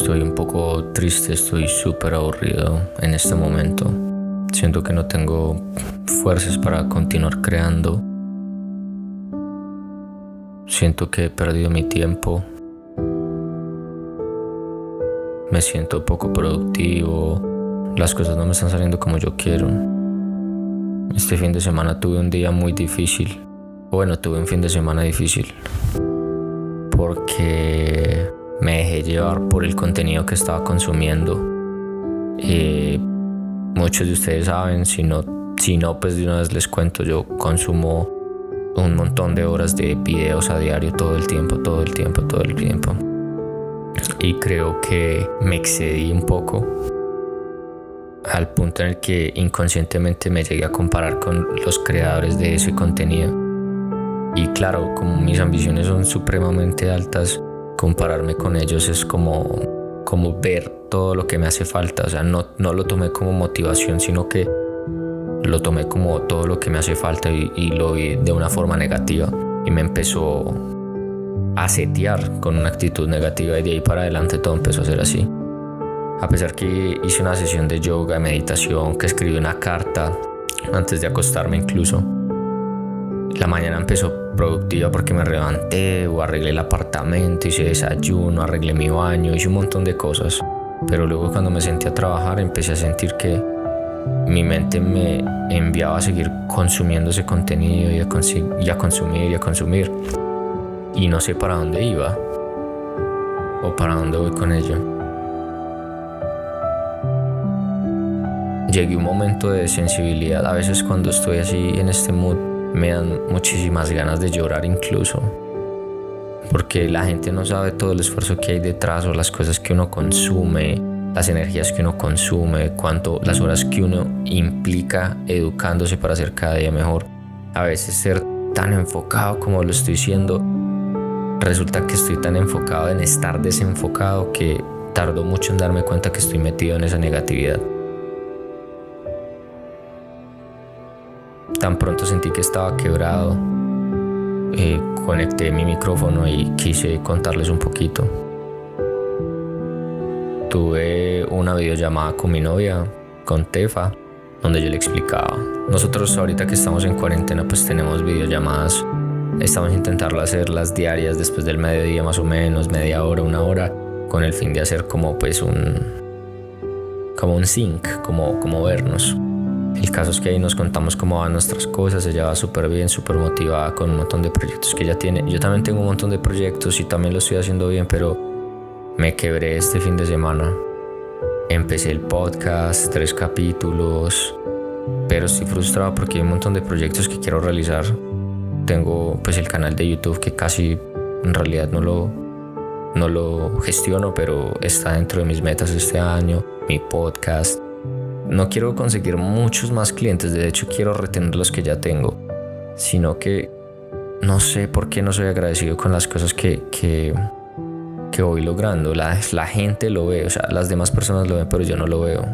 Estoy un poco triste, estoy súper aburrido en este momento. Siento que no tengo fuerzas para continuar creando. Siento que he perdido mi tiempo. Me siento poco productivo. Las cosas no me están saliendo como yo quiero. Este fin de semana tuve un día muy difícil. Bueno, tuve un fin de semana difícil. Porque me dejé llevar por el contenido que estaba consumiendo. Eh, muchos de ustedes saben, si no, si no, pues de una vez les cuento, yo consumo un montón de horas de videos a diario todo el tiempo, todo el tiempo, todo el tiempo. Y creo que me excedí un poco al punto en el que inconscientemente me llegué a comparar con los creadores de ese contenido. Y claro, como mis ambiciones son supremamente altas, compararme con ellos es como, como ver todo lo que me hace falta. O sea, no, no lo tomé como motivación, sino que lo tomé como todo lo que me hace falta y, lo vi de una forma negativa. Y me empezó a setear con una actitud negativa y de ahí para adelante todo empezó a ser así. A pesar que hice una sesión de yoga, meditación, que escribí una carta antes de acostarme incluso, la mañana empezó productiva porque me levanté o arreglé el apartamento, hice desayuno, arreglé mi baño, hice un montón de cosas. Pero luego cuando me senté a trabajar empecé a sentir que mi mente me enviaba a seguir consumiendo ese contenido y a, y consumir y a consumir. Y no sé para dónde iba o para dónde voy con ello. Llegué un momento de sensibilidad. A veces cuando estoy así en este mood me dan muchísimas ganas de llorar incluso. Porque la gente no sabe todo el esfuerzo que hay detrás o las cosas que uno consume, las energías que uno consume, cuánto, las horas que uno implica educándose para ser cada día mejor. A veces ser tan enfocado como lo estoy siendo, resulta que estoy tan enfocado en estar desenfocado que tardo mucho en darme cuenta que estoy metido en esa negatividad. Tan pronto sentí que estaba quebrado, eh, conecté mi micrófono y quise contarles un poquito. Tuve una videollamada con mi novia, con Tefa, donde yo le explicaba. Nosotros ahorita que estamos en cuarentena pues tenemos videollamadas. Estamos intentando hacerlas diarias después del mediodía más o menos, media hora, una hora, con el fin de hacer como pues un como un sync, como, como vernos. El caso es que ahí nos contamos cómo van nuestras cosas, ella va súper bien, súper motivada con un montón de proyectos que ella tiene. Yo también tengo un montón de proyectos y también lo estoy haciendo bien, pero me quebré este fin de semana. Empecé el podcast, tres capítulos, pero estoy frustrado porque hay un montón de proyectos que quiero realizar. Tengo pues el canal de YouTube que casi en realidad no lo, no lo gestiono, pero está dentro de mis metas este año, mi podcast no quiero conseguir muchos más clientes, de hecho quiero retener los que ya tengo, sino que no sé por qué no soy agradecido con las cosas que, que, voy logrando. La, la gente lo ve, o sea, las demás personas lo ven, pero yo no lo veo.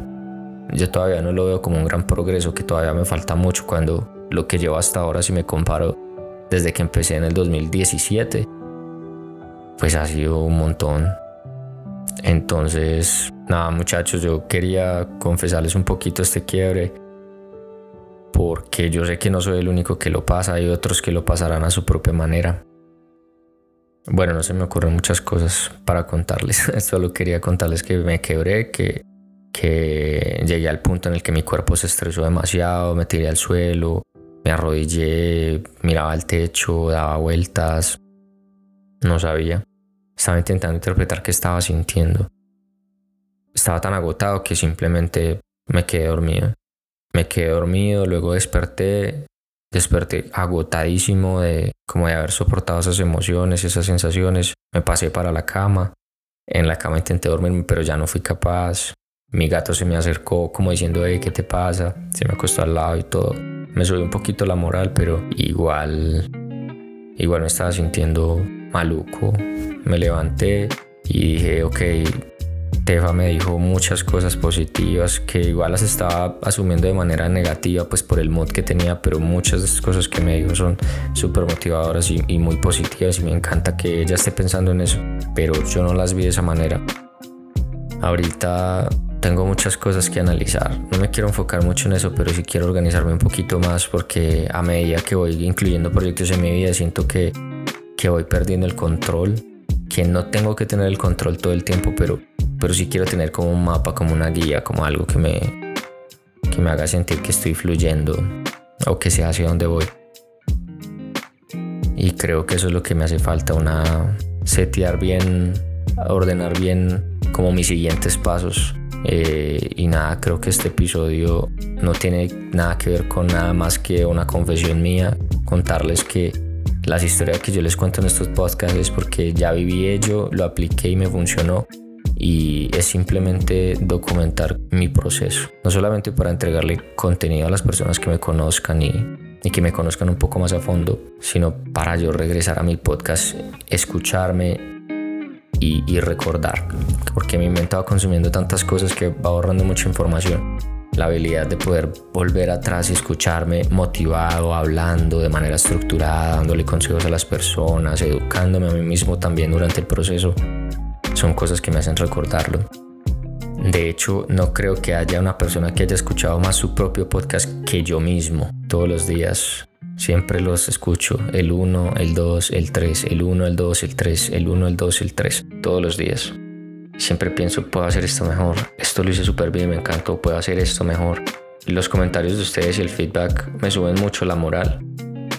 Yo todavía no lo veo como un gran progreso, que todavía me falta mucho cuando lo que llevo hasta ahora, si me comparo desde que empecé en el 2017, pues ha sido un montón. Entonces, nada muchachos, yo quería confesarles un poquito este quiebre porque yo sé que no soy el único que lo pasa, hay otros que lo pasarán a su propia manera. Bueno, no se me ocurren muchas cosas para contarles, solo quería contarles que me quebré, que, llegué al punto en el que mi cuerpo se estresó demasiado, me tiré al suelo, me arrodillé, miraba al techo, daba vueltas, no sabía. Estaba intentando interpretar qué estaba sintiendo. Estaba tan agotado que simplemente me quedé dormido. Me quedé dormido, luego desperté, desperté agotadísimo de como de haber soportado esas emociones, esas sensaciones. Me pasé para la cama. En la cama intenté dormirme, pero ya no fui capaz. Mi gato se me acercó como diciendo, hey, ¿qué te pasa? Se me acostó al lado y todo. Me subió un poquito la moral, pero igual, igual me estaba sintiendo maluco. Me levanté y dije, ok, Tefa me dijo muchas cosas positivas que igual las estaba asumiendo de manera negativa pues por el mood que tenía, pero muchas de esas cosas que me dijo son súper motivadoras y, y, muy positivas y me encanta que ella esté pensando en eso, pero yo no las vi de esa manera. Ahorita tengo muchas cosas que analizar. No me quiero enfocar mucho en eso, pero sí quiero organizarme un poquito más porque a medida que voy incluyendo proyectos en mi vida siento que, que voy perdiendo el control, que no tengo que tener el control todo el tiempo, pero, pero sí quiero tener como un mapa, como una guía, como algo que me, que me haga sentir que estoy fluyendo o que sé hacia dónde voy. Y creo que eso es lo que me hace falta, una setear bien, ordenar bien como mis siguientes pasos eh, y nada, creo que este episodio no tiene nada que ver con nada más que una confesión mía, contarles que las historias que yo les cuento en estos podcasts es porque ya viví ello, lo apliqué y me funcionó y es simplemente documentar mi proceso, no solamente para entregarle contenido a las personas que me conozcan y, y que me conozcan un poco más a fondo, sino para yo regresar a mi podcast, escucharme y, recordar, porque mi mente va consumiendo tantas cosas que va ahorrando mucha información. La habilidad de poder volver atrás y escucharme motivado, hablando de manera estructurada, dándole consejos a las personas, educándome a mí mismo también durante el proceso, son cosas que me hacen recordarlo. De hecho, no creo que haya una persona que haya escuchado más su propio podcast que yo mismo todos los días Siempre los escucho, el 1, el 2, el 3, el 1, el 2, el 3, el 1, el 2, el 3, todos los días. Siempre pienso, puedo hacer esto mejor, esto lo hice súper bien, me encantó, puedo hacer esto mejor. Los comentarios de ustedes y el feedback me suben mucho la moral,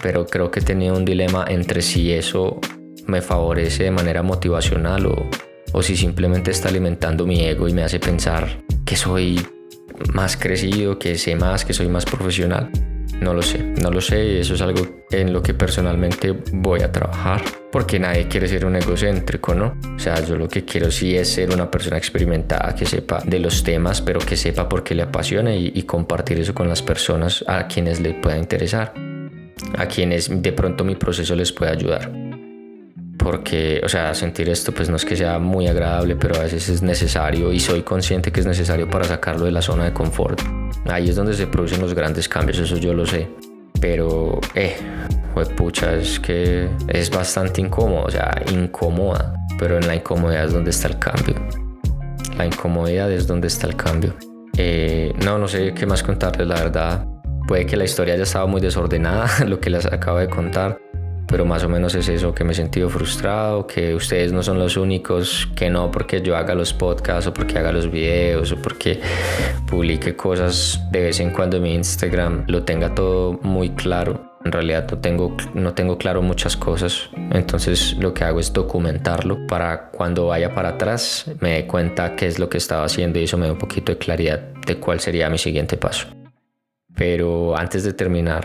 pero creo que tenido un dilema entre si eso me favorece de manera motivacional o, o si simplemente está alimentando mi ego y me hace pensar que soy más crecido, que sé más, que soy más profesional. No lo sé, no lo sé y eso es algo en lo que personalmente voy a trabajar porque nadie quiere ser un egocéntrico, ¿no? O sea, yo lo que quiero sí es ser una persona experimentada que sepa de los temas, pero que sepa por qué le apasiona y, compartir eso con las personas a quienes le pueda interesar, a quienes de pronto mi proceso les pueda ayudar porque, o sea, sentir esto pues no es que sea muy agradable, pero a veces es necesario y soy consciente que es necesario para sacarlo de la zona de confort. Ahí es donde se producen los grandes cambios, eso yo lo sé. Pero, eh, pues pucha, es que es bastante incómodo, o sea, incómoda. Pero en la incomodidad es donde está el cambio. La incomodidad es donde está el cambio. Eh, no, no sé qué más contarles, la verdad. Puede que la historia haya estado muy desordenada, lo que les acabo de contar pero más o menos es eso, que me he sentido frustrado, que ustedes no son los únicos, que no porque yo haga los podcasts o porque haga los videos o porque publique cosas de vez en cuando en mi Instagram, lo tenga todo muy claro. En realidad no tengo, no tengo claro muchas cosas, entonces lo que hago es documentarlo para cuando vaya para atrás me dé cuenta qué es lo que estaba haciendo y eso me da un poquito de claridad de cuál sería mi siguiente paso. Pero antes de terminar,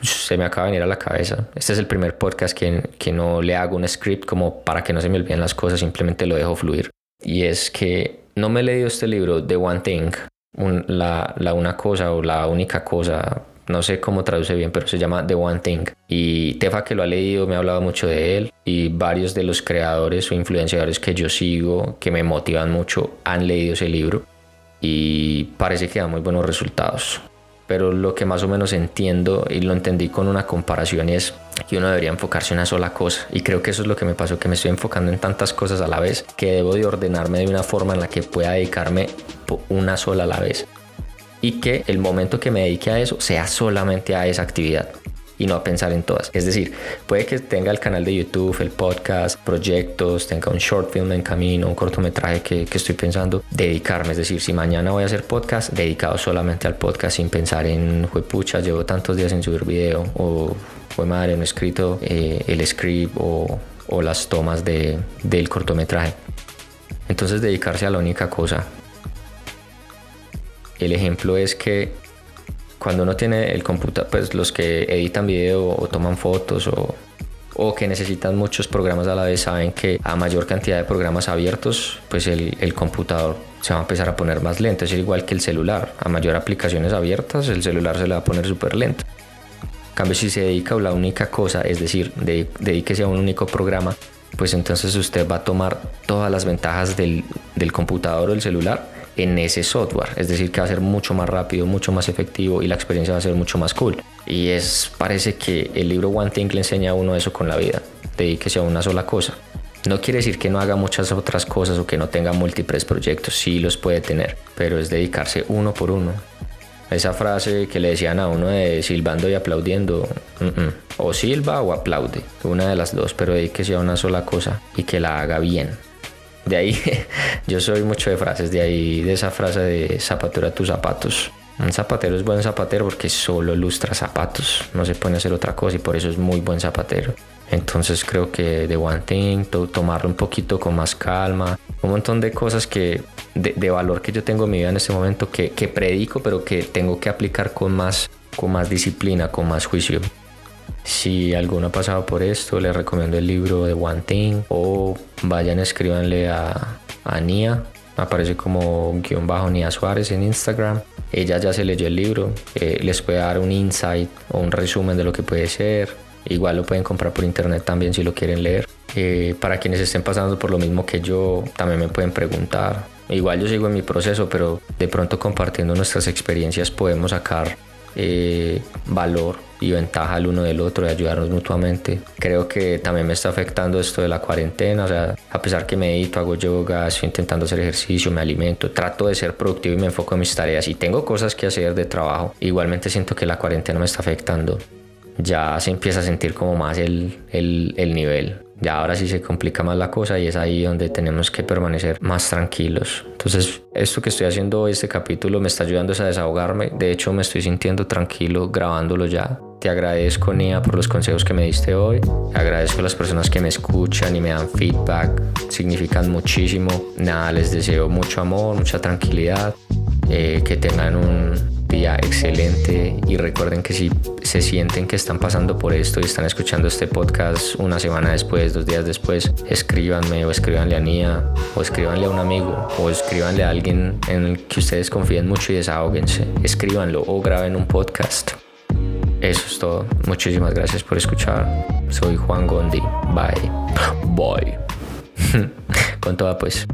se me acaba de venir a la cabeza. Este es el primer podcast que, que no le hago un script como para que no se me olviden las cosas, simplemente lo dejo fluir. Y es que no me he leído este libro, The One Thing, la, la una cosa o la única cosa, no sé cómo traduce bien, pero se llama The One Thing. Y Tefa que lo ha leído me ha hablado mucho de él y varios de los creadores o influenciadores que yo sigo, que me motivan mucho, han leído ese libro y parece que da muy buenos resultados pero lo que más o menos entiendo y lo entendí con una comparación es que uno debería enfocarse en una sola cosa. Y creo que eso es lo que me pasó, que me estoy enfocando en tantas cosas a la vez que debo de ordenarme de una forma en la que pueda dedicarme una sola a la vez. Y que el momento que me dedique a eso sea solamente a esa actividad y no a pensar en todas. Es decir, puede que tenga el canal de YouTube, el podcast, proyectos, tenga un short film en camino, un cortometraje que, estoy pensando dedicarme. Es decir, si mañana voy a hacer podcast, dedicado solamente al podcast sin pensar en, fue pucha, llevo tantos días sin subir video o fue madre, no he escrito eh, el script o, las tomas de, del cortometraje. Entonces dedicarse a la única cosa. El ejemplo es que cuando uno tiene el computador, pues los que editan video o toman fotos o, o que necesitan muchos programas a la vez saben que a mayor cantidad de programas abiertos, pues el, el, computador se va a empezar a poner más lento. Es igual que el celular. A mayor aplicaciones abiertas, el celular se le va a poner súper lento. En cambio, si se dedica a la única cosa, es decir, de, dedíquese a un único programa, pues entonces usted va a tomar todas las ventajas del, del computador o el celular en ese software. Es decir, que va a ser mucho más rápido, mucho más efectivo y la experiencia va a ser mucho más cool. Y es, parece que el libro One Thing le enseña a uno eso con la vida. Dedíquese a una sola cosa. No quiere decir que no haga muchas otras cosas o que no tenga múltiples proyectos, sí los puede tener, pero es dedicarse uno por uno. Esa frase que le decían a uno de silbando y aplaudiendo, o silba o aplaude, una de las dos, pero dedíquese a una sola cosa y que la haga bien. De ahí, yo soy mucho de frases, de ahí, de esa frase de zapatura tus zapatos. Un zapatero es buen zapatero porque solo lustra zapatos, no se pone a hacer otra cosa y por eso es muy buen zapatero. Entonces creo que de One Thing, tomarlo un poquito con más calma, un montón de cosas que de, valor que yo tengo en mi vida en este momento que, que, predico, pero que tengo que aplicar con más, con más disciplina, con más juicio. Si alguno ha pasado por esto, les recomiendo el libro de One Thing o vayan, escríbanle a, a Nia, aparece como guion bajo Nia Suárez en Instagram. Ella ya se leyó el libro, eh, les puede dar un insight o un resumen de lo que puede ser. Igual lo pueden comprar por internet también si lo quieren leer. Eh, para quienes estén pasando por lo mismo que yo, también me pueden preguntar. Igual yo sigo en mi proceso, pero de pronto compartiendo nuestras experiencias podemos sacar eh, valor y ventaja al uno del otro y ayudarnos mutuamente. Creo que también me está afectando esto de la cuarentena, o sea, a pesar que medito, hago yoga, estoy intentando hacer ejercicio, me alimento, trato de ser productivo y me enfoco en mis tareas y tengo cosas que hacer de trabajo. Igualmente siento que la cuarentena me está afectando. Ya se empieza a sentir como más el, el, el nivel ya ahora sí se complica más la cosa y es ahí donde tenemos que permanecer más tranquilos. Entonces, esto que estoy haciendo este capítulo me está ayudando a desahogarme. De hecho, me estoy sintiendo tranquilo grabándolo ya. Te agradezco, Nia, por los consejos que me diste hoy. Agradezco a las personas que me escuchan y me dan feedback. Significan muchísimo. Nada, les deseo mucho amor, mucha tranquilidad. Eh, que tengan un día excelente y recuerden que si se sienten que están pasando por esto y están escuchando este podcast una semana después, dos días después, escríbanme o escríbanle a Nia o escríbanle a un amigo o escríbanle a alguien en el que ustedes confíen mucho y desahóguense. Escríbanlo o graben un podcast. Eso es todo. Muchísimas gracias por escuchar. Soy Juan Gondi. Bye. Bye. Con toda pues.